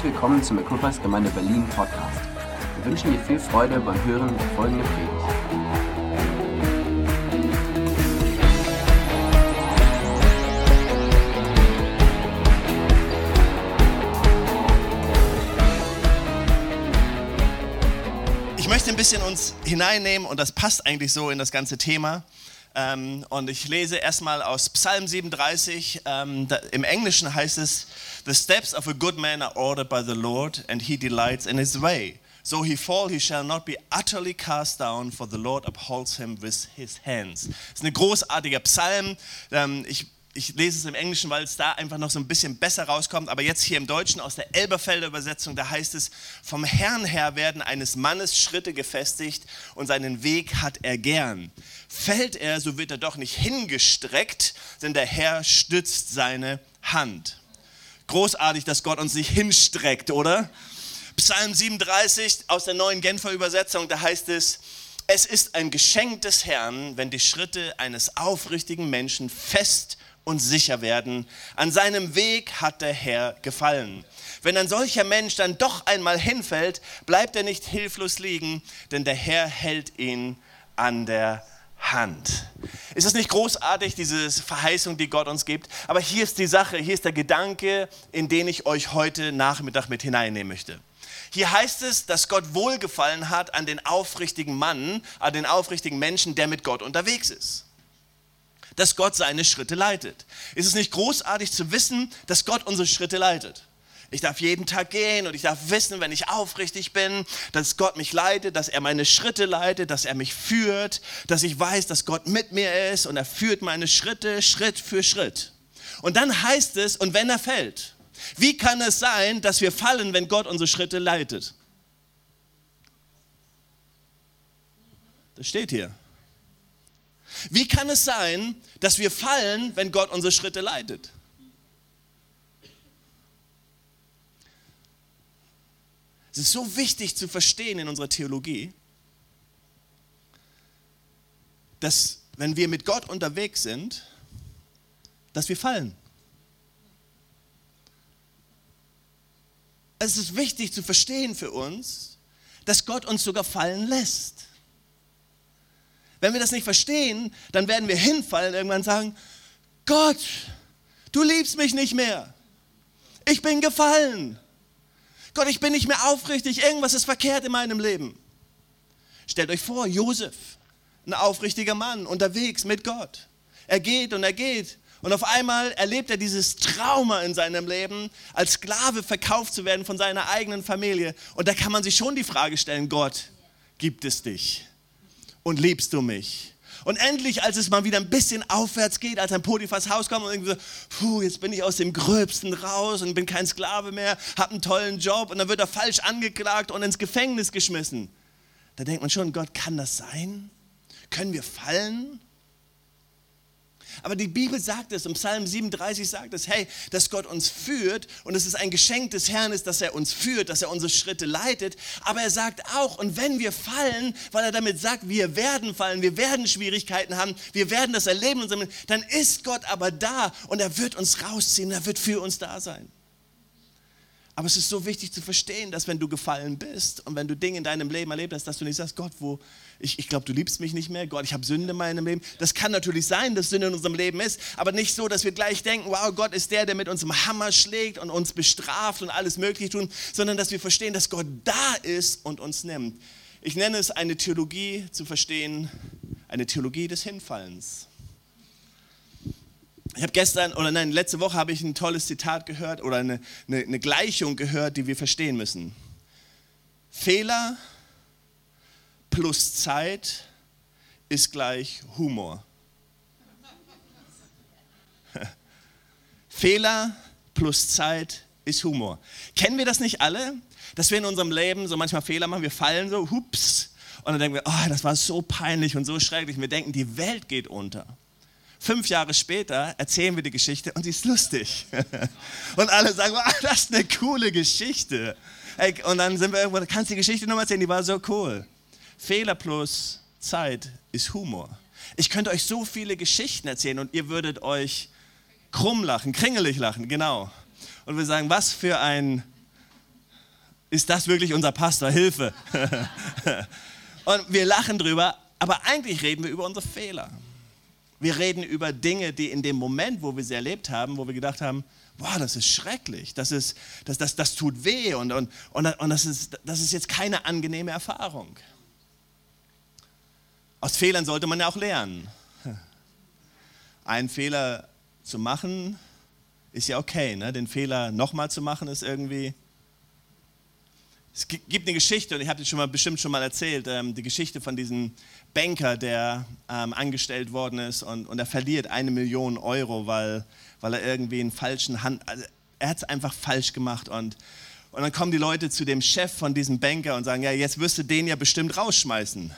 Herzlich willkommen zum Equippers Gemeinde Berlin Podcast. Wir wünschen dir viel Freude beim Hören der folgenden Predigt. Ich möchte ein bisschen uns hineinnehmen und das passt eigentlich so in das ganze Thema. Ähm, und ich lese erstmal aus Psalm 37. Ähm, da, Im Englischen heißt es, The steps of a good man are ordered by the Lord, and he delights in his way. So he fall, he shall not be utterly cast down, for the Lord upholds him with his hands. Das ist ein großartiger Psalm. Ähm, ich ich lese es im Englischen, weil es da einfach noch so ein bisschen besser rauskommt. Aber jetzt hier im Deutschen aus der Elberfelder Übersetzung, da heißt es, vom Herrn her werden eines Mannes Schritte gefestigt und seinen Weg hat er gern. Fällt er, so wird er doch nicht hingestreckt, denn der Herr stützt seine Hand. Großartig, dass Gott uns nicht hinstreckt, oder? Psalm 37 aus der neuen Genfer Übersetzung, da heißt es, es ist ein Geschenk des Herrn, wenn die Schritte eines aufrichtigen Menschen fest und sicher werden. An seinem Weg hat der Herr gefallen. Wenn ein solcher Mensch dann doch einmal hinfällt, bleibt er nicht hilflos liegen, denn der Herr hält ihn an der Hand. Ist es nicht großartig, diese Verheißung, die Gott uns gibt? Aber hier ist die Sache, hier ist der Gedanke, in den ich euch heute Nachmittag mit hineinnehmen möchte. Hier heißt es, dass Gott wohlgefallen hat an den aufrichtigen Mann, an den aufrichtigen Menschen, der mit Gott unterwegs ist dass Gott seine Schritte leitet. Ist es nicht großartig zu wissen, dass Gott unsere Schritte leitet? Ich darf jeden Tag gehen und ich darf wissen, wenn ich aufrichtig bin, dass Gott mich leitet, dass er meine Schritte leitet, dass er mich führt, dass ich weiß, dass Gott mit mir ist und er führt meine Schritte Schritt für Schritt. Und dann heißt es, und wenn er fällt, wie kann es sein, dass wir fallen, wenn Gott unsere Schritte leitet? Das steht hier. Wie kann es sein, dass wir fallen, wenn Gott unsere Schritte leitet? Es ist so wichtig zu verstehen in unserer Theologie, dass wenn wir mit Gott unterwegs sind, dass wir fallen. Es ist wichtig zu verstehen für uns, dass Gott uns sogar fallen lässt. Wenn wir das nicht verstehen, dann werden wir hinfallen und irgendwann sagen, Gott, du liebst mich nicht mehr. Ich bin gefallen. Gott, ich bin nicht mehr aufrichtig. Irgendwas ist verkehrt in meinem Leben. Stellt euch vor, Josef, ein aufrichtiger Mann, unterwegs mit Gott. Er geht und er geht. Und auf einmal erlebt er dieses Trauma in seinem Leben, als Sklave verkauft zu werden von seiner eigenen Familie. Und da kann man sich schon die Frage stellen, Gott, gibt es dich? Und liebst du mich? Und endlich, als es mal wieder ein bisschen aufwärts geht, als ein Potiphas Haus kommt und irgendwie so, puh, jetzt bin ich aus dem Gröbsten raus und bin kein Sklave mehr, hab einen tollen Job und dann wird er falsch angeklagt und ins Gefängnis geschmissen. Da denkt man schon, Gott, kann das sein? Können wir fallen? Aber die Bibel sagt es, im Psalm 37 sagt es, hey, dass Gott uns führt und es ist ein Geschenk des Herrn ist, dass er uns führt, dass er unsere Schritte leitet. Aber er sagt auch, und wenn wir fallen, weil er damit sagt, wir werden fallen, wir werden Schwierigkeiten haben, wir werden das erleben, dann ist Gott aber da und er wird uns rausziehen, er wird für uns da sein. Aber es ist so wichtig zu verstehen, dass wenn du gefallen bist und wenn du Dinge in deinem Leben erlebt hast, dass du nicht sagst, Gott, wo, ich, ich glaube, du liebst mich nicht mehr, Gott, ich habe Sünde in meinem Leben. Das kann natürlich sein, dass Sünde in unserem Leben ist, aber nicht so, dass wir gleich denken, wow, Gott ist der, der mit uns im Hammer schlägt und uns bestraft und alles Mögliche tun, sondern dass wir verstehen, dass Gott da ist und uns nimmt. Ich nenne es eine Theologie zu verstehen, eine Theologie des Hinfallens. Ich habe gestern, oder nein, letzte Woche habe ich ein tolles Zitat gehört oder eine, eine, eine Gleichung gehört, die wir verstehen müssen. Fehler plus Zeit ist gleich Humor. Fehler plus Zeit ist Humor. Kennen wir das nicht alle? Dass wir in unserem Leben so manchmal Fehler machen, wir fallen so, hups, und dann denken wir, oh, das war so peinlich und so schrecklich. Wir denken, die Welt geht unter. Fünf Jahre später erzählen wir die Geschichte und sie ist lustig. Und alle sagen, wow, das ist eine coole Geschichte. Und dann sind wir irgendwo, kannst du die Geschichte nochmal erzählen, die war so cool. Fehler plus Zeit ist Humor. Ich könnte euch so viele Geschichten erzählen und ihr würdet euch krumm lachen, kringelig lachen, genau. Und wir sagen, was für ein ist das wirklich unser Pastor? Hilfe. und wir lachen drüber, aber eigentlich reden wir über unsere Fehler. Wir reden über Dinge, die in dem Moment, wo wir sie erlebt haben, wo wir gedacht haben, boah, das ist schrecklich, das, ist, das, das, das tut weh und, und, und, und das, ist, das ist jetzt keine angenehme Erfahrung. Aus Fehlern sollte man ja auch lernen. Einen Fehler zu machen, ist ja okay. Ne? Den Fehler nochmal zu machen, ist irgendwie. Es gibt eine Geschichte, und ich habe die schon mal, bestimmt schon mal erzählt, ähm, die Geschichte von diesem Banker, der ähm, angestellt worden ist und, und er verliert eine Million Euro, weil, weil er irgendwie einen falschen Hand. Also er hat es einfach falsch gemacht. Und, und dann kommen die Leute zu dem Chef von diesem Banker und sagen: Ja, jetzt wirst du den ja bestimmt rausschmeißen.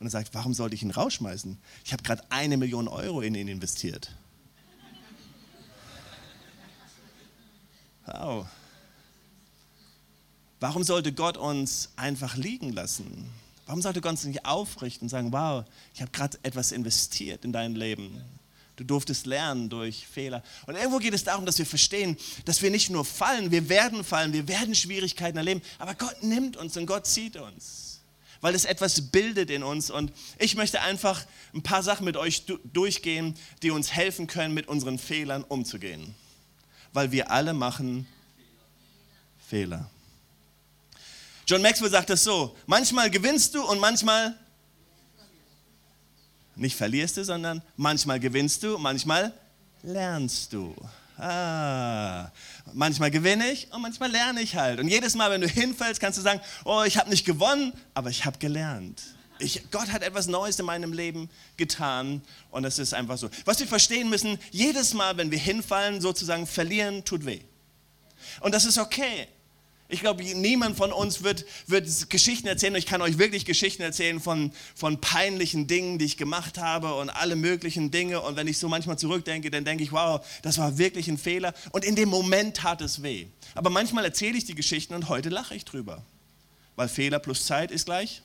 Und er sagt: Warum sollte ich ihn rausschmeißen? Ich habe gerade eine Million Euro in ihn investiert. Wow. Warum sollte Gott uns einfach liegen lassen? Warum sollte Gott uns nicht aufrichten und sagen, wow, ich habe gerade etwas investiert in dein Leben. Du durftest lernen durch Fehler. Und irgendwo geht es darum, dass wir verstehen, dass wir nicht nur fallen, wir werden fallen, wir werden Schwierigkeiten erleben, aber Gott nimmt uns und Gott zieht uns, weil es etwas bildet in uns. Und ich möchte einfach ein paar Sachen mit euch durchgehen, die uns helfen können, mit unseren Fehlern umzugehen weil wir alle machen Fehler. John Maxwell sagt das so, manchmal gewinnst du und manchmal nicht verlierst du, sondern manchmal gewinnst du, manchmal lernst du. Ah, manchmal gewinne ich und manchmal lerne ich halt. Und jedes Mal, wenn du hinfällst, kannst du sagen, oh, ich habe nicht gewonnen, aber ich habe gelernt. Ich, Gott hat etwas Neues in meinem Leben getan und es ist einfach so. Was wir verstehen müssen, jedes Mal, wenn wir hinfallen, sozusagen verlieren, tut weh. Und das ist okay. Ich glaube, niemand von uns wird, wird Geschichten erzählen. Ich kann euch wirklich Geschichten erzählen von, von peinlichen Dingen, die ich gemacht habe und alle möglichen Dinge. Und wenn ich so manchmal zurückdenke, dann denke ich, wow, das war wirklich ein Fehler. Und in dem Moment tat es weh. Aber manchmal erzähle ich die Geschichten und heute lache ich drüber. Weil Fehler plus Zeit ist gleich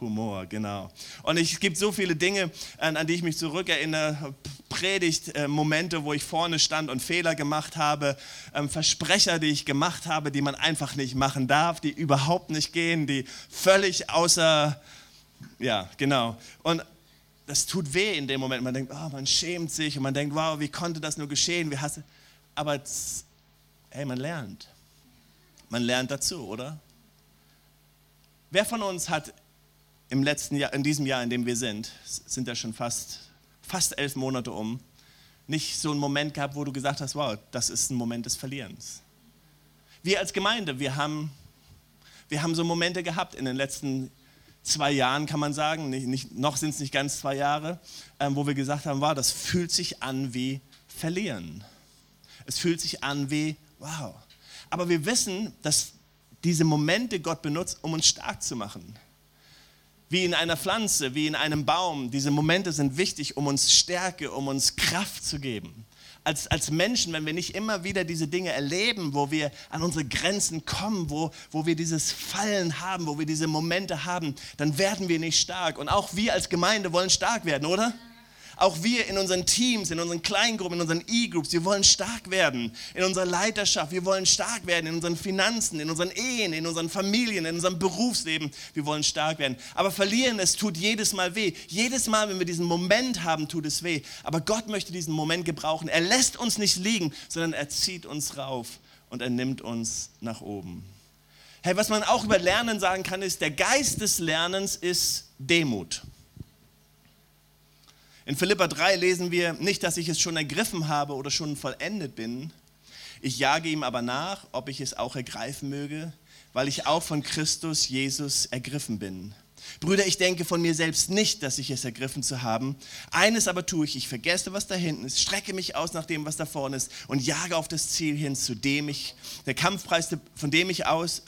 Humor, genau. Und es gibt so viele Dinge, an, an die ich mich zurückerinnere. Predigt, äh, Momente, wo ich vorne stand und Fehler gemacht habe, ähm, Versprecher, die ich gemacht habe, die man einfach nicht machen darf, die überhaupt nicht gehen, die völlig außer, ja, genau. Und das tut weh in dem Moment. Man denkt, oh, man schämt sich und man denkt, wow, wie konnte das nur geschehen? Wie hasse? Aber hey, man lernt. Man lernt dazu, oder? Wer von uns hat im letzten Jahr, in diesem Jahr, in dem wir sind, sind ja schon fast, fast elf Monate um, nicht so einen Moment gehabt, wo du gesagt hast, wow, das ist ein Moment des Verlierens. Wir als Gemeinde, wir haben, wir haben so Momente gehabt in den letzten zwei Jahren, kann man sagen, nicht, nicht, noch sind es nicht ganz zwei Jahre, ähm, wo wir gesagt haben, wow, das fühlt sich an wie Verlieren. Es fühlt sich an wie, wow. Aber wir wissen, dass diese Momente Gott benutzt, um uns stark zu machen wie in einer Pflanze, wie in einem Baum. Diese Momente sind wichtig, um uns Stärke, um uns Kraft zu geben. Als, als Menschen, wenn wir nicht immer wieder diese Dinge erleben, wo wir an unsere Grenzen kommen, wo, wo wir dieses Fallen haben, wo wir diese Momente haben, dann werden wir nicht stark. Und auch wir als Gemeinde wollen stark werden, oder? Auch wir in unseren Teams, in unseren Kleingruppen, in unseren E-Groups, wir wollen stark werden. In unserer Leiterschaft, wir wollen stark werden. In unseren Finanzen, in unseren Ehen, in unseren Familien, in unserem Berufsleben, wir wollen stark werden. Aber verlieren, es tut jedes Mal weh. Jedes Mal, wenn wir diesen Moment haben, tut es weh. Aber Gott möchte diesen Moment gebrauchen. Er lässt uns nicht liegen, sondern er zieht uns rauf und er nimmt uns nach oben. Hey, was man auch über Lernen sagen kann, ist, der Geist des Lernens ist Demut. In Philippa 3 lesen wir nicht, dass ich es schon ergriffen habe oder schon vollendet bin. Ich jage ihm aber nach, ob ich es auch ergreifen möge, weil ich auch von Christus Jesus ergriffen bin. Brüder, ich denke von mir selbst nicht, dass ich es ergriffen zu haben. Eines aber tue ich, ich vergesse, was da hinten ist, strecke mich aus nach dem, was da vorne ist und jage auf das Ziel hin, zu dem ich, der Kampfpreis, von dem ich aus,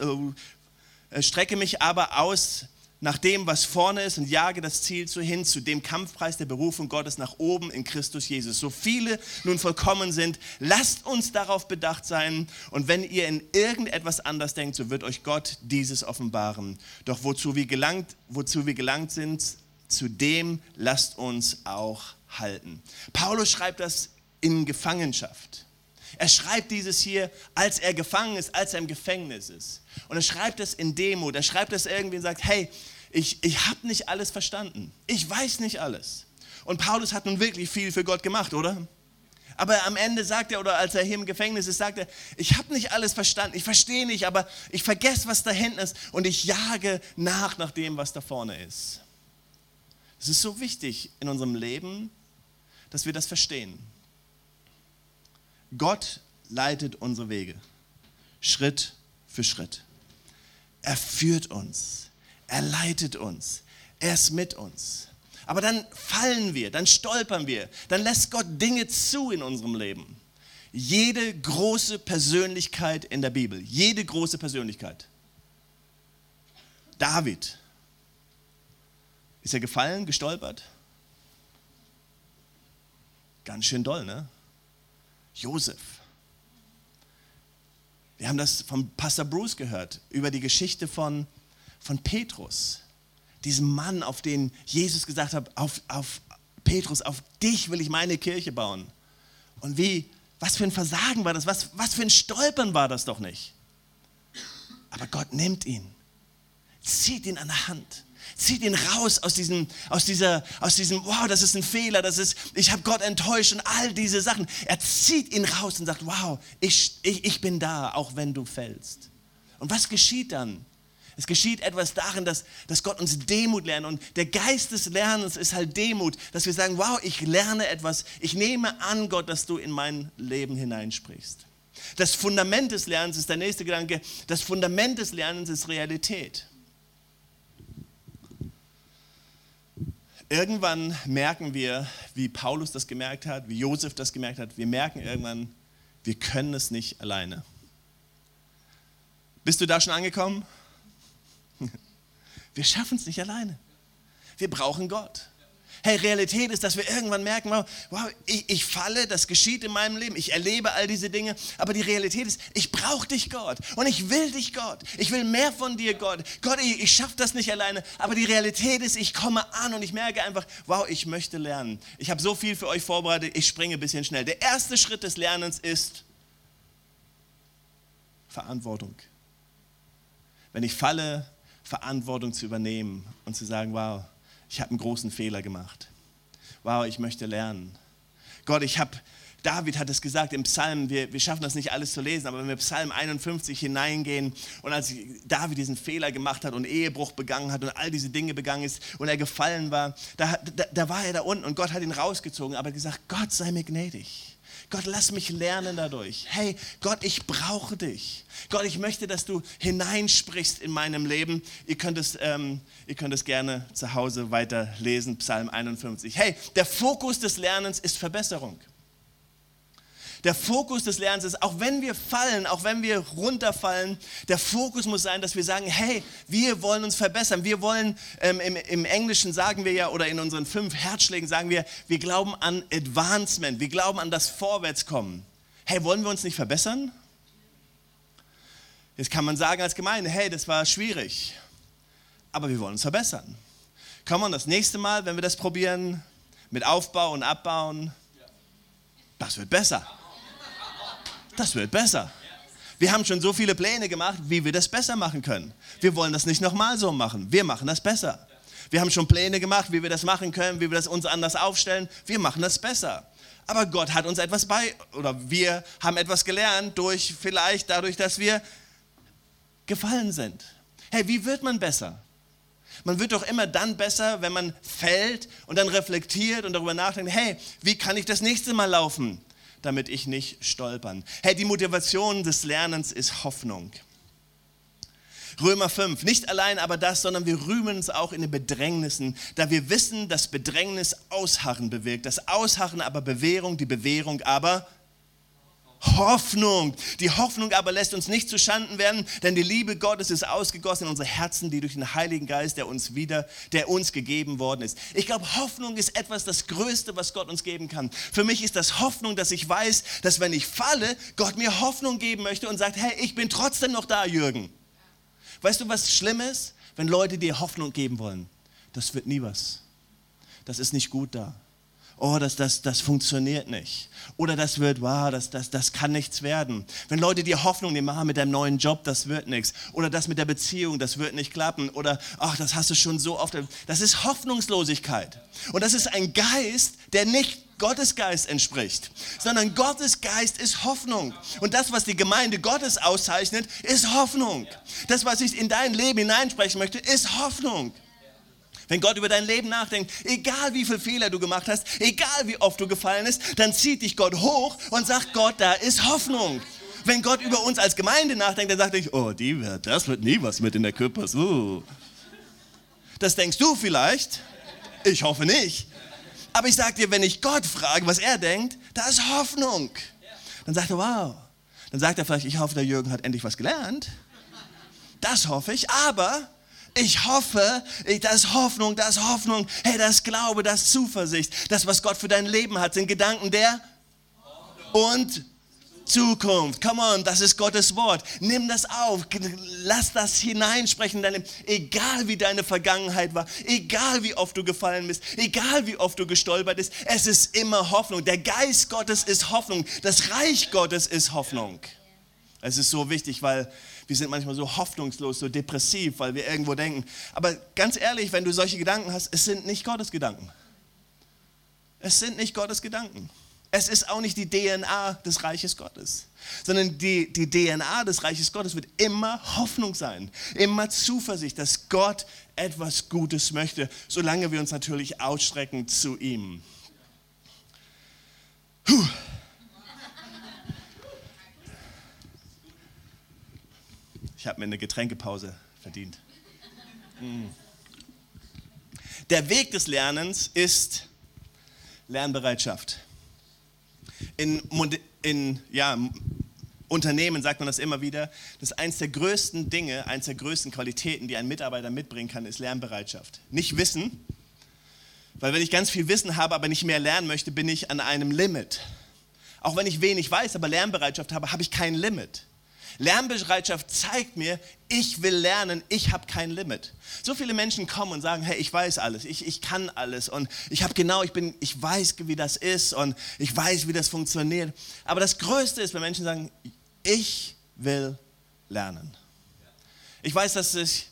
äh, strecke mich aber aus nach dem, was vorne ist und jage das Ziel zu hin, zu dem Kampfpreis der Berufung Gottes nach oben in Christus Jesus. So viele nun vollkommen sind, lasst uns darauf bedacht sein und wenn ihr in irgendetwas anders denkt, so wird euch Gott dieses offenbaren. Doch wozu wir gelangt, wozu wir gelangt sind, zu dem lasst uns auch halten. Paulus schreibt das in Gefangenschaft. Er schreibt dieses hier, als er gefangen ist, als er im Gefängnis ist. Und er schreibt es in Demut. Er schreibt es irgendwie und sagt, hey, ich, ich habe nicht alles verstanden. Ich weiß nicht alles. Und Paulus hat nun wirklich viel für Gott gemacht, oder? Aber am Ende sagt er, oder als er hier im Gefängnis ist, sagt er, ich habe nicht alles verstanden, ich verstehe nicht, aber ich vergesse, was da hinten ist und ich jage nach nach dem, was da vorne ist. Es ist so wichtig in unserem Leben, dass wir das verstehen. Gott leitet unsere Wege, Schritt für Schritt. Er führt uns, er leitet uns, er ist mit uns. Aber dann fallen wir, dann stolpern wir, dann lässt Gott Dinge zu in unserem Leben. Jede große Persönlichkeit in der Bibel, jede große Persönlichkeit. David. Ist er gefallen, gestolpert? Ganz schön doll, ne? Josef. Wir haben das von Pastor Bruce gehört, über die Geschichte von, von Petrus diesem Mann, auf den Jesus gesagt hat, auf, auf Petrus, auf dich will ich meine Kirche bauen. Und wie, was für ein Versagen war das, was, was für ein Stolpern war das doch nicht. Aber Gott nimmt ihn, zieht ihn an der Hand, zieht ihn raus aus diesem, aus dieser, aus diesem, wow, das ist ein Fehler, das ist, ich habe Gott enttäuscht und all diese Sachen. Er zieht ihn raus und sagt, wow, ich, ich, ich bin da, auch wenn du fällst. Und was geschieht dann? Es geschieht etwas darin, dass, dass Gott uns Demut lernt. Und der Geist des Lernens ist halt Demut, dass wir sagen, wow, ich lerne etwas. Ich nehme an, Gott, dass du in mein Leben hineinsprichst. Das Fundament des Lernens ist der nächste Gedanke. Das Fundament des Lernens ist Realität. Irgendwann merken wir, wie Paulus das gemerkt hat, wie Josef das gemerkt hat, wir merken irgendwann, wir können es nicht alleine. Bist du da schon angekommen? Wir schaffen es nicht alleine. Wir brauchen Gott. Hey, Realität ist, dass wir irgendwann merken, wow, ich, ich, falle, das geschieht in meinem Leben, ich erlebe all diese Dinge, aber die Realität ist, ich brauche dich, Gott, und ich will dich, Gott. Ich will mehr von dir, Gott. Gott, ich, ich schaffe das nicht alleine, aber die Realität ist, ich komme an und ich merke einfach, wow, ich möchte lernen. Ich habe so viel für euch vorbereitet, ich springe ein bisschen schnell. Der erste Schritt des Lernens ist Verantwortung. Wenn ich falle, Verantwortung zu übernehmen und zu sagen, wow, ich habe einen großen Fehler gemacht. Wow, ich möchte lernen. Gott, ich habe, David hat es gesagt im Psalm, wir, wir schaffen das nicht alles zu lesen, aber wenn wir Psalm 51 hineingehen und als David diesen Fehler gemacht hat und Ehebruch begangen hat und all diese Dinge begangen ist und er gefallen war, da, da, da war er da unten und Gott hat ihn rausgezogen, aber gesagt, Gott sei mir gnädig. Gott, lass mich lernen dadurch. Hey, Gott, ich brauche dich. Gott, ich möchte, dass du hineinsprichst in meinem Leben. Ihr könnt es, ähm, ihr könnt es gerne zu Hause weiter lesen, Psalm 51. Hey, der Fokus des Lernens ist Verbesserung der Fokus des Lernens ist, auch wenn wir fallen, auch wenn wir runterfallen, der Fokus muss sein, dass wir sagen, hey, wir wollen uns verbessern. Wir wollen, ähm, im, im Englischen sagen wir ja, oder in unseren fünf Herzschlägen sagen wir, wir glauben an Advancement, wir glauben an das Vorwärtskommen. Hey, wollen wir uns nicht verbessern? Jetzt kann man sagen als Gemeinde, hey, das war schwierig, aber wir wollen uns verbessern. Kann man das nächste Mal, wenn wir das probieren, mit Aufbau und Abbauen, das wird besser das wird besser. Wir haben schon so viele Pläne gemacht, wie wir das besser machen können. Wir wollen das nicht nochmal so machen. Wir machen das besser. Wir haben schon Pläne gemacht, wie wir das machen können, wie wir das uns anders aufstellen. Wir machen das besser. Aber Gott hat uns etwas bei, oder wir haben etwas gelernt durch, vielleicht dadurch, dass wir gefallen sind. Hey, wie wird man besser? Man wird doch immer dann besser, wenn man fällt und dann reflektiert und darüber nachdenkt, hey, wie kann ich das nächste Mal laufen? Damit ich nicht stolpern. Hey, die Motivation des Lernens ist Hoffnung. Römer 5, nicht allein aber das, sondern wir rühmen uns auch in den Bedrängnissen, da wir wissen, dass Bedrängnis Ausharren bewirkt, das Ausharren aber Bewährung, die Bewährung aber Hoffnung. Die Hoffnung aber lässt uns nicht zu Schanden werden, denn die Liebe Gottes ist ausgegossen in unsere Herzen, die durch den Heiligen Geist, der uns wieder, der uns gegeben worden ist. Ich glaube, Hoffnung ist etwas das Größte, was Gott uns geben kann. Für mich ist das Hoffnung, dass ich weiß, dass wenn ich falle, Gott mir Hoffnung geben möchte und sagt, hey, ich bin trotzdem noch da, Jürgen. Weißt du, was schlimm ist? Wenn Leute dir Hoffnung geben wollen. Das wird nie was. Das ist nicht gut da. Oh, das, das, das funktioniert nicht. Oder das wird, wow, das, das, das kann nichts werden. Wenn Leute dir Hoffnung nehmen, machen mit deinem neuen Job, das wird nichts. Oder das mit der Beziehung, das wird nicht klappen. Oder, ach, das hast du schon so oft. Das ist Hoffnungslosigkeit. Und das ist ein Geist, der nicht Gottes Geist entspricht, sondern Gottes Geist ist Hoffnung. Und das, was die Gemeinde Gottes auszeichnet, ist Hoffnung. Das, was ich in dein Leben hineinsprechen möchte, ist Hoffnung. Wenn Gott über dein Leben nachdenkt, egal wie viele Fehler du gemacht hast, egal wie oft du gefallen bist, dann zieht dich Gott hoch und sagt, Gott, da ist Hoffnung. Wenn Gott über uns als Gemeinde nachdenkt, dann sagt er, oh, die wird, das wird nie was mit in der Küppers. Uh. Das denkst du vielleicht. Ich hoffe nicht. Aber ich sage dir, wenn ich Gott frage, was er denkt, da ist Hoffnung. Dann sagt er, wow. Dann sagt er vielleicht, ich hoffe, der Jürgen hat endlich was gelernt. Das hoffe ich. Aber ich hoffe, da ist Hoffnung, da ist Hoffnung. Hey, das Glaube, das Zuversicht. Das, was Gott für dein Leben hat, sind Gedanken der und Zukunft. Come on, das ist Gottes Wort. Nimm das auf. Lass das hineinsprechen. Deine, egal wie deine Vergangenheit war, egal wie oft du gefallen bist, egal wie oft du gestolpert bist, es ist immer Hoffnung. Der Geist Gottes ist Hoffnung. Das Reich Gottes ist Hoffnung. Es ist so wichtig, weil wir sind manchmal so hoffnungslos, so depressiv, weil wir irgendwo denken. Aber ganz ehrlich, wenn du solche Gedanken hast, es sind nicht Gottes Gedanken. Es sind nicht Gottes Gedanken. Es ist auch nicht die DNA des Reiches Gottes, sondern die, die DNA des Reiches Gottes wird immer Hoffnung sein, immer Zuversicht, dass Gott etwas Gutes möchte, solange wir uns natürlich ausstrecken zu ihm. Puh. Ich habe mir eine Getränkepause verdient. Mm. Der Weg des Lernens ist Lernbereitschaft. In, in ja, Unternehmen sagt man das immer wieder, dass eines der größten Dinge, eines der größten Qualitäten, die ein Mitarbeiter mitbringen kann, ist Lernbereitschaft. Nicht Wissen, weil wenn ich ganz viel Wissen habe, aber nicht mehr lernen möchte, bin ich an einem Limit. Auch wenn ich wenig weiß, aber Lernbereitschaft habe, habe ich kein Limit. Lernbereitschaft zeigt mir, ich will lernen, ich habe kein Limit. So viele Menschen kommen und sagen, hey, ich weiß alles, ich, ich kann alles und ich habe genau, ich bin, ich weiß, wie das ist und ich weiß, wie das funktioniert. Aber das Größte ist, wenn Menschen sagen, ich will lernen. Ich weiß, dass ich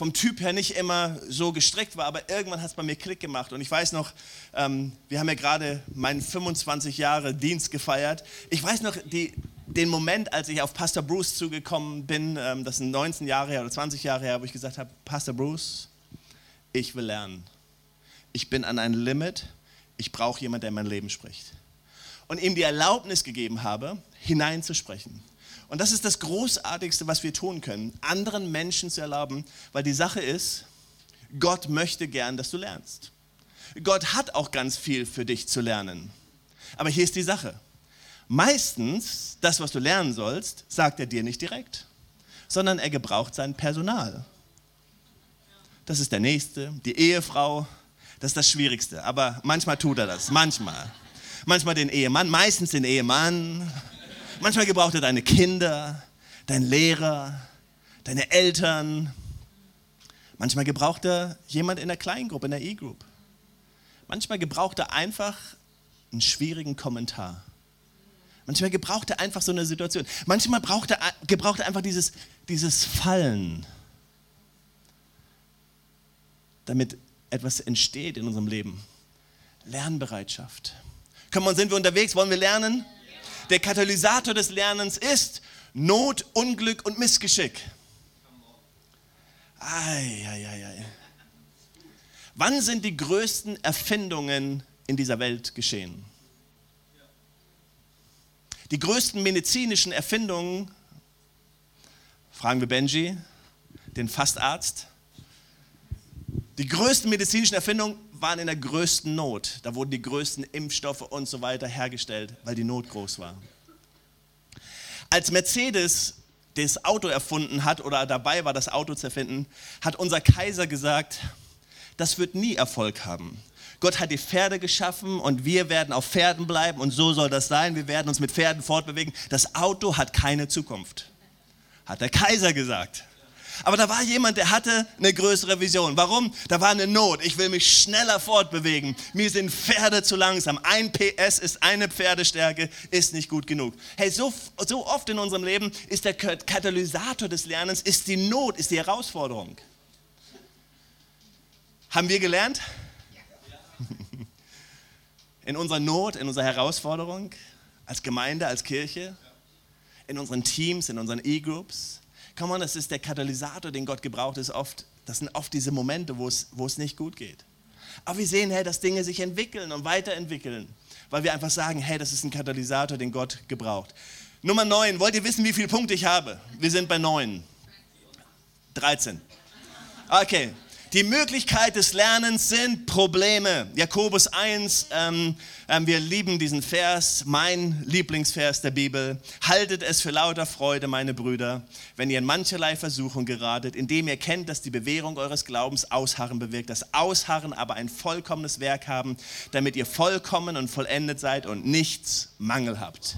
vom Typ her nicht immer so gestrickt war, aber irgendwann hat es bei mir Klick gemacht. Und ich weiß noch, ähm, wir haben ja gerade meinen 25 Jahre Dienst gefeiert. Ich weiß noch, die, den Moment, als ich auf Pastor Bruce zugekommen bin, ähm, das sind 19 Jahre her oder 20 Jahre her, wo ich gesagt habe, Pastor Bruce, ich will lernen. Ich bin an ein Limit, ich brauche jemanden, der in mein Leben spricht. Und ihm die Erlaubnis gegeben habe, hineinzusprechen. Und das ist das Großartigste, was wir tun können, anderen Menschen zu erlauben, weil die Sache ist, Gott möchte gern, dass du lernst. Gott hat auch ganz viel für dich zu lernen. Aber hier ist die Sache Meistens, das, was du lernen sollst, sagt er dir nicht direkt, sondern er gebraucht sein Personal. Das ist der Nächste, die Ehefrau, das ist das Schwierigste. Aber manchmal tut er das, manchmal. Manchmal den Ehemann, meistens den Ehemann. Manchmal gebraucht er deine Kinder, dein Lehrer, deine Eltern. Manchmal gebraucht er jemand in der Kleingruppe, in der E-Group. Manchmal gebraucht er einfach einen schwierigen Kommentar. Manchmal gebraucht er einfach so eine Situation. Manchmal braucht er, gebraucht er einfach dieses, dieses Fallen, damit etwas entsteht in unserem Leben. Lernbereitschaft. Wir, sind wir unterwegs? Wollen wir lernen? Der Katalysator des Lernens ist Not, Unglück und Missgeschick. Ei, ei, ei, ei. Wann sind die größten Erfindungen in dieser Welt geschehen? Die größten medizinischen Erfindungen, fragen wir Benji, den Fastarzt, die größten medizinischen Erfindungen waren in der größten Not. Da wurden die größten Impfstoffe und so weiter hergestellt, weil die Not groß war. Als Mercedes das Auto erfunden hat oder dabei war, das Auto zu erfinden, hat unser Kaiser gesagt, das wird nie Erfolg haben. Gott hat die Pferde geschaffen und wir werden auf Pferden bleiben und so soll das sein. Wir werden uns mit Pferden fortbewegen. Das Auto hat keine Zukunft, hat der Kaiser gesagt. Aber da war jemand, der hatte eine größere Vision. Warum? Da war eine Not. Ich will mich schneller fortbewegen. Mir sind Pferde zu langsam. Ein PS ist eine Pferdestärke, ist nicht gut genug. Hey, so, so oft in unserem Leben ist der Katalysator des Lernens, ist die Not, ist die Herausforderung. Haben wir gelernt? In unserer Not, in unserer Herausforderung, als Gemeinde, als Kirche, in unseren Teams, in unseren E-Groups. Komm on, das ist der Katalysator, den Gott gebraucht, ist oft, das sind oft diese Momente, wo es, wo es nicht gut geht. Aber wir sehen, hey, dass Dinge sich entwickeln und weiterentwickeln, weil wir einfach sagen, hey, das ist ein Katalysator, den Gott gebraucht. Nummer 9, wollt ihr wissen, wie viele Punkte ich habe? Wir sind bei 9. 13. Okay, die Möglichkeit des Lernens sind Probleme. Jakobus 1, ähm, ähm, wir lieben diesen Vers, mein Lieblingsvers der Bibel. Haltet es für lauter Freude, meine Brüder, wenn ihr in mancherlei Versuchung geratet, indem ihr kennt, dass die Bewährung eures Glaubens Ausharren bewirkt. Das Ausharren aber ein vollkommenes Werk haben, damit ihr vollkommen und vollendet seid und nichts Mangel habt.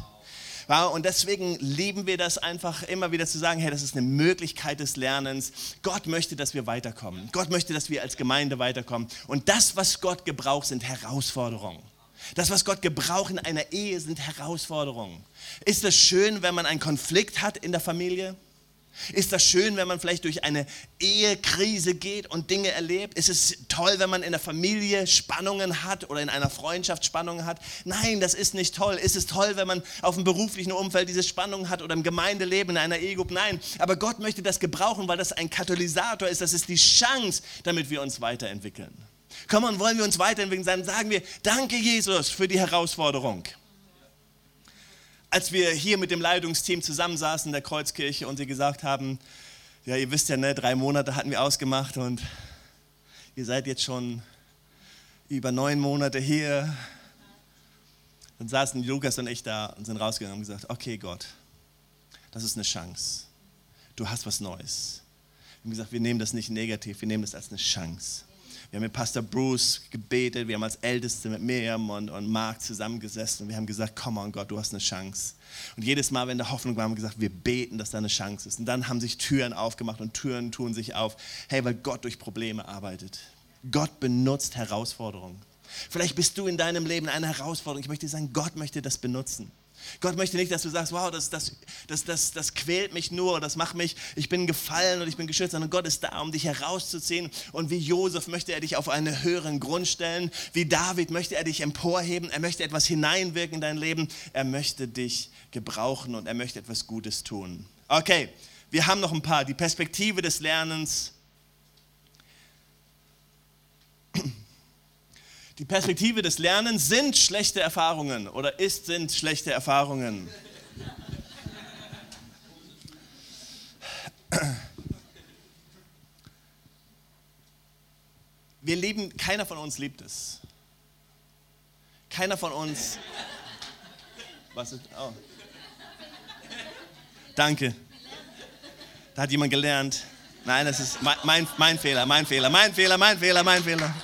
Und deswegen lieben wir das einfach immer wieder zu sagen, hey, das ist eine Möglichkeit des Lernens. Gott möchte, dass wir weiterkommen. Gott möchte, dass wir als Gemeinde weiterkommen. Und das, was Gott gebraucht, sind Herausforderungen. Das, was Gott gebraucht in einer Ehe, sind Herausforderungen. Ist es schön, wenn man einen Konflikt hat in der Familie? Ist das schön, wenn man vielleicht durch eine Ehekrise geht und Dinge erlebt? Ist es toll, wenn man in der Familie Spannungen hat oder in einer Freundschaft Spannungen hat? Nein, das ist nicht toll. Ist es toll, wenn man auf dem beruflichen Umfeld diese Spannungen hat oder im Gemeindeleben in einer Ehegruppe? Nein, aber Gott möchte das gebrauchen, weil das ein Katalysator ist. Das ist die Chance, damit wir uns weiterentwickeln. Komm und wollen wir uns weiterentwickeln, dann sagen wir, danke Jesus für die Herausforderung als wir hier mit dem Leitungsteam zusammensaßen in der Kreuzkirche und sie gesagt haben, ja, ihr wisst ja, ne, drei Monate hatten wir ausgemacht und ihr seid jetzt schon über neun Monate hier. Dann saßen Lukas und ich da und sind rausgegangen und gesagt, okay Gott, das ist eine Chance. Du hast was Neues. Wir haben gesagt, wir nehmen das nicht negativ, wir nehmen das als eine Chance. Wir haben mit Pastor Bruce gebetet, wir haben als Älteste mit Miriam und, und Mark zusammengesessen und wir haben gesagt, komm on Gott, du hast eine Chance. Und jedes Mal, wenn da Hoffnung war, haben wir gesagt, wir beten, dass da eine Chance ist. Und dann haben sich Türen aufgemacht und Türen tun sich auf. Hey, weil Gott durch Probleme arbeitet. Gott benutzt Herausforderungen. Vielleicht bist du in deinem Leben eine Herausforderung. Ich möchte sagen, Gott möchte das benutzen. Gott möchte nicht, dass du sagst, wow, das, das, das, das, das quält mich nur, das macht mich, ich bin gefallen und ich bin geschützt, sondern Gott ist da, um dich herauszuziehen. Und wie Josef möchte er dich auf einen höheren Grund stellen, wie David möchte er dich emporheben, er möchte etwas hineinwirken in dein Leben, er möchte dich gebrauchen und er möchte etwas Gutes tun. Okay, wir haben noch ein paar. Die Perspektive des Lernens Die Perspektive des Lernens sind schlechte Erfahrungen oder ist, sind schlechte Erfahrungen. Wir lieben, keiner von uns liebt es. Keiner von uns. Was ist? Oh. Danke. Da hat jemand gelernt. Nein, das ist mein, mein, mein Fehler, mein Fehler, mein Fehler, mein Fehler, mein Fehler.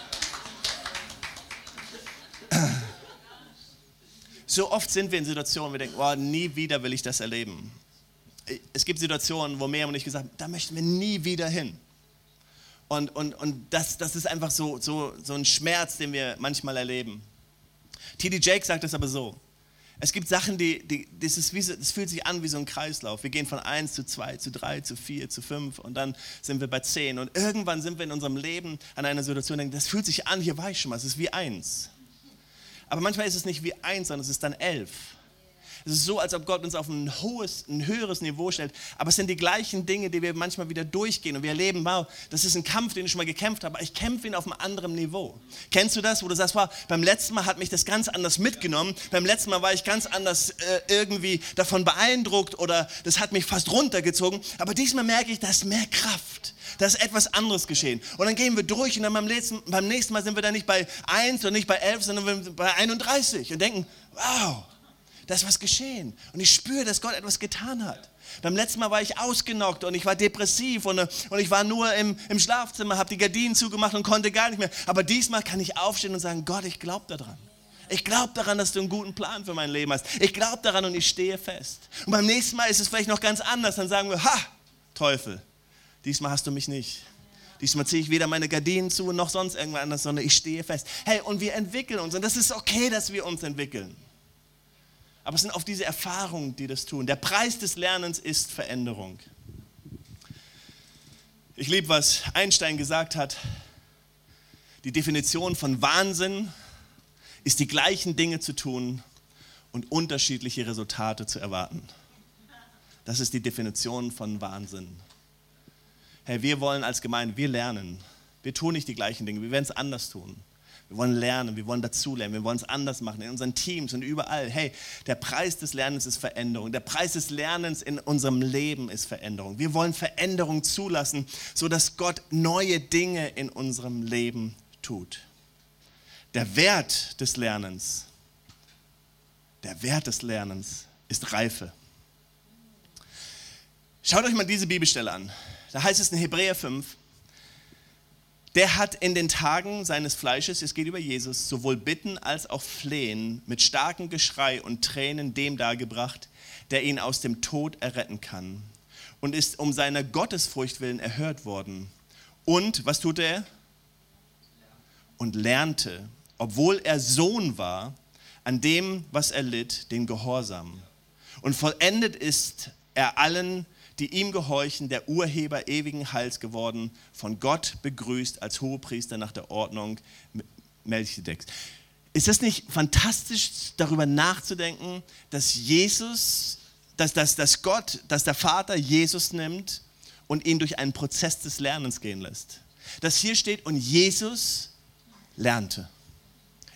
So oft sind wir in Situationen, wo wir denken, oh, nie wieder will ich das erleben. Es gibt Situationen, wo Miriam und ich gesagt haben, da möchten wir nie wieder hin. Und, und, und das, das ist einfach so, so, so ein Schmerz, den wir manchmal erleben. T.D. Jake sagt es aber so. Es gibt Sachen, die, die das, ist wie, das fühlt sich an wie so ein Kreislauf. Wir gehen von 1 zu 2, zu 3, zu 4, zu 5 und dann sind wir bei 10. Und irgendwann sind wir in unserem Leben an einer Situation, denken, das fühlt sich an, hier war ich schon mal, es ist wie 1. Aber manchmal ist es nicht wie eins, sondern es ist dann elf. Es ist so, als ob Gott uns auf ein, hohes, ein höheres Niveau stellt. Aber es sind die gleichen Dinge, die wir manchmal wieder durchgehen. Und wir erleben, wow, das ist ein Kampf, den ich schon mal gekämpft habe, ich kämpfe ihn auf einem anderen Niveau. Kennst du das, wo du sagst, wow, beim letzten Mal hat mich das ganz anders mitgenommen. Beim letzten Mal war ich ganz anders äh, irgendwie davon beeindruckt oder das hat mich fast runtergezogen. Aber diesmal merke ich, da ist mehr Kraft da ist etwas anderes geschehen. Und dann gehen wir durch und dann beim nächsten, beim nächsten Mal sind wir dann nicht bei 1 und nicht bei 11, sondern bei 31 und denken, wow, da ist was geschehen. Und ich spüre, dass Gott etwas getan hat. Beim letzten Mal war ich ausgenockt und ich war depressiv und, und ich war nur im, im Schlafzimmer, habe die Gardinen zugemacht und konnte gar nicht mehr. Aber diesmal kann ich aufstehen und sagen, Gott, ich glaube daran. Ich glaube daran, dass du einen guten Plan für mein Leben hast. Ich glaube daran und ich stehe fest. Und beim nächsten Mal ist es vielleicht noch ganz anders. Dann sagen wir, ha, Teufel, Diesmal hast du mich nicht. Diesmal ziehe ich weder meine Gardinen zu noch sonst irgendwas anderes, sondern ich stehe fest. Hey, und wir entwickeln uns und das ist okay, dass wir uns entwickeln. Aber es sind auf diese Erfahrungen, die das tun. Der Preis des Lernens ist Veränderung. Ich liebe, was Einstein gesagt hat. Die Definition von Wahnsinn ist die gleichen Dinge zu tun und unterschiedliche Resultate zu erwarten. Das ist die Definition von Wahnsinn. Hey, wir wollen als Gemeinde, wir lernen. Wir tun nicht die gleichen Dinge, wir werden es anders tun. Wir wollen lernen, wir wollen dazulernen, wir wollen es anders machen in unseren Teams und überall. Hey, der Preis des Lernens ist Veränderung. Der Preis des Lernens in unserem Leben ist Veränderung. Wir wollen Veränderung zulassen, sodass Gott neue Dinge in unserem Leben tut. Der Wert des Lernens, der Wert des Lernens ist Reife. Schaut euch mal diese Bibelstelle an. Da heißt es in Hebräer 5, der hat in den Tagen seines Fleisches, es geht über Jesus, sowohl Bitten als auch Flehen mit starkem Geschrei und Tränen dem dargebracht, der ihn aus dem Tod erretten kann und ist um seiner Gottesfurcht willen erhört worden. Und was tut er? Und lernte, obwohl er Sohn war, an dem, was er litt, den Gehorsam. Und vollendet ist er allen, die ihm gehorchen, der Urheber ewigen Heils geworden, von Gott begrüßt als Hohepriester nach der Ordnung Melchizedeks. Ist das nicht fantastisch, darüber nachzudenken, dass Jesus, dass, dass, dass Gott, dass der Vater Jesus nimmt und ihn durch einen Prozess des Lernens gehen lässt? Dass hier steht, und Jesus lernte.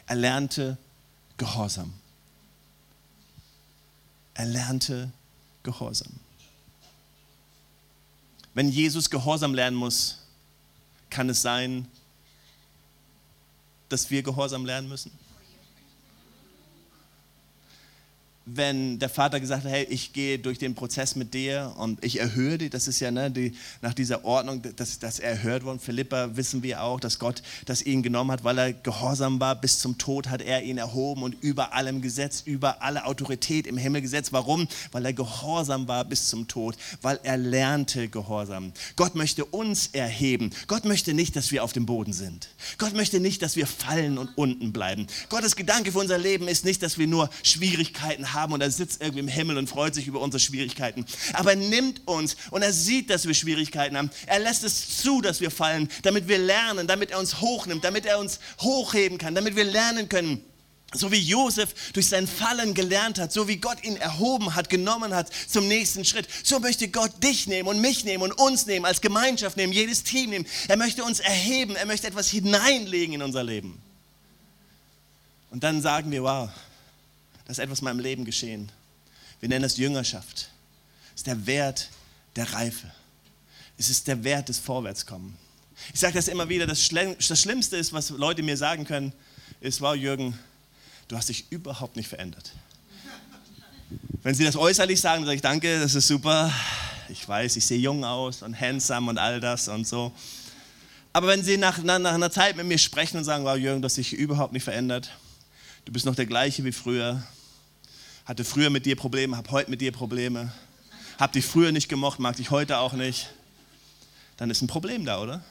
Er lernte Gehorsam. Er lernte Gehorsam. Wenn Jesus Gehorsam lernen muss, kann es sein, dass wir Gehorsam lernen müssen? Wenn der Vater gesagt hat, hey, ich gehe durch den Prozess mit dir und ich erhöhe dich, das ist ja ne, die, nach dieser Ordnung, dass, dass er erhört worden. Philippa wissen wir auch, dass Gott das ihn genommen hat, weil er gehorsam war. Bis zum Tod hat er ihn erhoben und über allem Gesetz, über alle Autorität im Himmel gesetzt. Warum? Weil er gehorsam war bis zum Tod, weil er lernte Gehorsam. Gott möchte uns erheben. Gott möchte nicht, dass wir auf dem Boden sind. Gott möchte nicht, dass wir fallen und unten bleiben. Gottes Gedanke für unser Leben ist nicht, dass wir nur Schwierigkeiten haben haben und er sitzt irgendwie im Himmel und freut sich über unsere Schwierigkeiten. Aber er nimmt uns und er sieht, dass wir Schwierigkeiten haben. Er lässt es zu, dass wir fallen, damit wir lernen, damit er uns hochnimmt, damit er uns hochheben kann, damit wir lernen können. So wie Josef durch sein Fallen gelernt hat, so wie Gott ihn erhoben hat, genommen hat zum nächsten Schritt, so möchte Gott dich nehmen und mich nehmen und uns nehmen, als Gemeinschaft nehmen, jedes Team nehmen. Er möchte uns erheben, er möchte etwas hineinlegen in unser Leben. Und dann sagen wir, wow, da ist etwas in meinem Leben geschehen. Wir nennen das Jüngerschaft. Es ist der Wert der Reife. Es ist der Wert des Vorwärtskommen. Ich sage das immer wieder, das, das Schlimmste ist, was Leute mir sagen können, ist, wow Jürgen, du hast dich überhaupt nicht verändert. Wenn sie das äußerlich sagen, sage ich, danke, das ist super. Ich weiß, ich sehe jung aus und handsome und all das und so. Aber wenn sie nach, nach, nach einer Zeit mit mir sprechen und sagen, wow Jürgen, du hast dich überhaupt nicht verändert, Du bist noch der gleiche wie früher. Hatte früher mit dir Probleme, hab heute mit dir Probleme. Hab dich früher nicht gemocht, mag dich heute auch nicht. Dann ist ein Problem da, oder?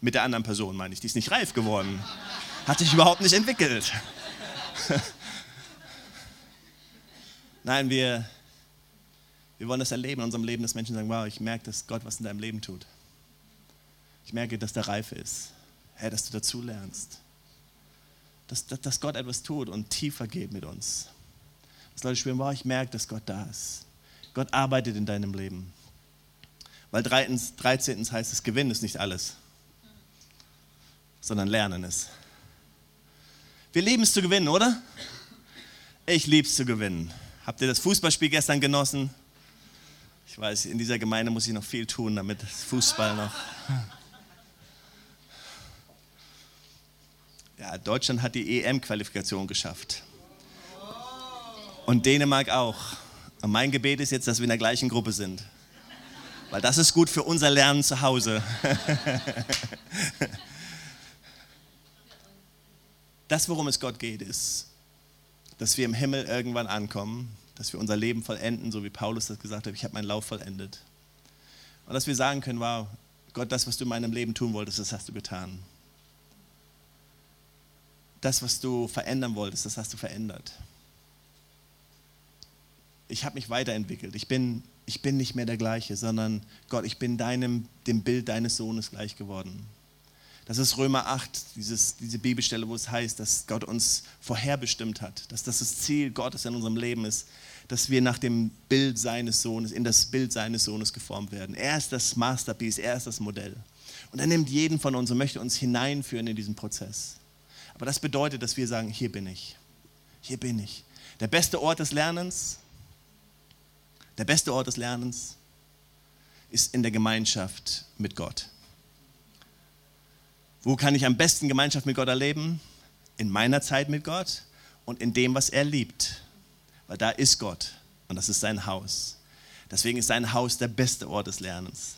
Mit der anderen Person meine ich, die ist nicht reif geworden. Hat sich überhaupt nicht entwickelt. Nein, wir, wir wollen das erleben in unserem Leben, dass Menschen sagen, wow, ich merke, dass Gott was in deinem Leben tut. Ich merke, dass der Reife ist. Herr, dass du dazu lernst dass, dass Gott etwas tut und tiefer geht mit uns. Dass Leute spüren, wow, ich merke, dass Gott da ist. Gott arbeitet in deinem Leben. Weil 13. heißt es, Gewinnen ist nicht alles, sondern Lernen ist. Wir lieben es zu gewinnen, oder? Ich liebe es zu gewinnen. Habt ihr das Fußballspiel gestern genossen? Ich weiß, in dieser Gemeinde muss ich noch viel tun, damit Fußball noch. Ja, Deutschland hat die EM-Qualifikation geschafft. Und Dänemark auch. Und mein Gebet ist jetzt, dass wir in der gleichen Gruppe sind. Weil das ist gut für unser Lernen zu Hause. das, worum es Gott geht, ist, dass wir im Himmel irgendwann ankommen, dass wir unser Leben vollenden, so wie Paulus das gesagt hat, ich habe meinen Lauf vollendet. Und dass wir sagen können, wow, Gott, das, was du in meinem Leben tun wolltest, das hast du getan. Das, was du verändern wolltest, das hast du verändert. Ich habe mich weiterentwickelt. Ich bin, ich bin nicht mehr der gleiche, sondern Gott, ich bin deinem, dem Bild deines Sohnes gleich geworden. Das ist Römer 8, dieses, diese Bibelstelle, wo es heißt, dass Gott uns vorherbestimmt hat, dass das das Ziel Gottes in unserem Leben ist, dass wir nach dem Bild seines Sohnes, in das Bild seines Sohnes geformt werden. Er ist das Masterpiece, er ist das Modell. Und er nimmt jeden von uns und möchte uns hineinführen in diesen Prozess. Aber das bedeutet, dass wir sagen, hier bin ich, hier bin ich. Der beste Ort des Lernens, der beste Ort des Lernens ist in der Gemeinschaft mit Gott. Wo kann ich am besten Gemeinschaft mit Gott erleben? In meiner Zeit mit Gott und in dem, was er liebt. Weil da ist Gott und das ist sein Haus. Deswegen ist sein Haus der beste Ort des Lernens.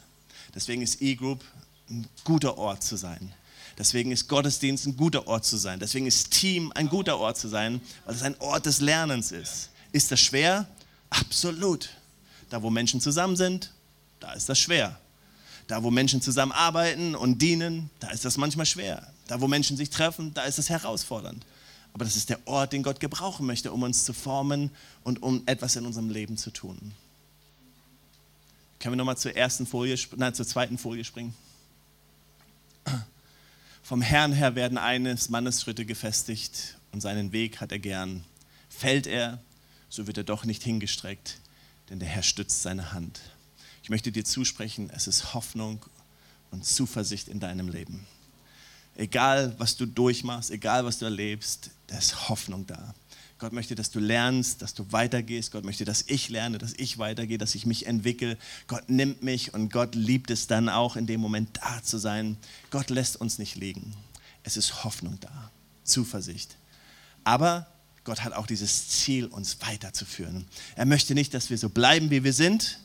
Deswegen ist E-Group ein guter Ort zu sein. Deswegen ist Gottesdienst ein guter Ort zu sein. Deswegen ist Team ein guter Ort zu sein, weil es ein Ort des Lernens ist. Ist das schwer? Absolut. Da, wo Menschen zusammen sind, da ist das schwer. Da, wo Menschen zusammenarbeiten und dienen, da ist das manchmal schwer. Da, wo Menschen sich treffen, da ist es herausfordernd. Aber das ist der Ort, den Gott gebrauchen möchte, um uns zu formen und um etwas in unserem Leben zu tun. Können wir nochmal zur ersten Folie, nein, zur zweiten Folie springen? Vom Herrn her werden eines Mannes Schritte gefestigt und seinen Weg hat er gern. Fällt er, so wird er doch nicht hingestreckt, denn der Herr stützt seine Hand. Ich möchte dir zusprechen, es ist Hoffnung und Zuversicht in deinem Leben. Egal, was du durchmachst, egal, was du erlebst, da ist Hoffnung da. Gott möchte, dass du lernst, dass du weitergehst. Gott möchte, dass ich lerne, dass ich weitergehe, dass ich mich entwickle. Gott nimmt mich und Gott liebt es dann auch, in dem Moment da zu sein. Gott lässt uns nicht liegen. Es ist Hoffnung da, Zuversicht. Aber Gott hat auch dieses Ziel, uns weiterzuführen. Er möchte nicht, dass wir so bleiben, wie wir sind,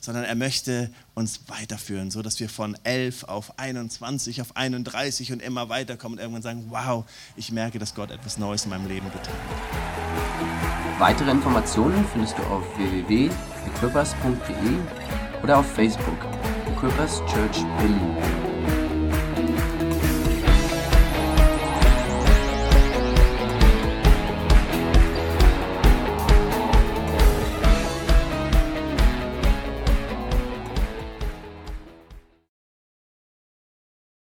sondern er möchte uns weiterführen, so dass wir von 11 auf 21, auf 31 und immer weiterkommen und irgendwann sagen, wow, ich merke, dass Gott etwas Neues in meinem Leben getan hat. Weitere Informationen findest du auf www.equippers.de oder auf Facebook Equippers Church Berlin.